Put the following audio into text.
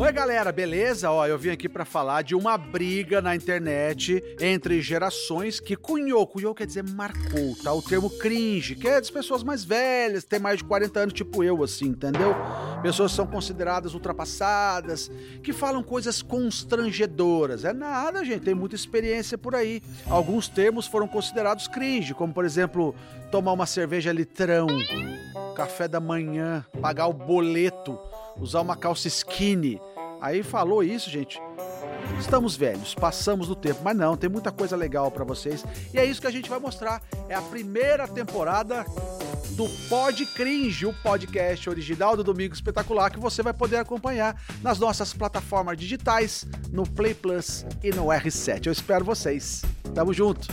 Oi, galera, beleza? Ó, eu vim aqui para falar de uma briga na internet entre gerações que cunhou, cunhou quer dizer marcou, tá? O termo cringe, que é das pessoas mais velhas, tem mais de 40 anos, tipo eu, assim, entendeu? Pessoas que são consideradas ultrapassadas, que falam coisas constrangedoras. É nada, gente, tem muita experiência por aí. Alguns termos foram considerados cringe, como por exemplo, tomar uma cerveja litrão, café da manhã, pagar o boleto, usar uma calça skinny. Aí falou isso, gente. Estamos velhos, passamos do tempo, mas não, tem muita coisa legal para vocês. E é isso que a gente vai mostrar. É a primeira temporada do Pod Cringe, o podcast original do Domingo Espetacular que você vai poder acompanhar nas nossas plataformas digitais, no Play Plus e no R7. Eu espero vocês. Tamo junto.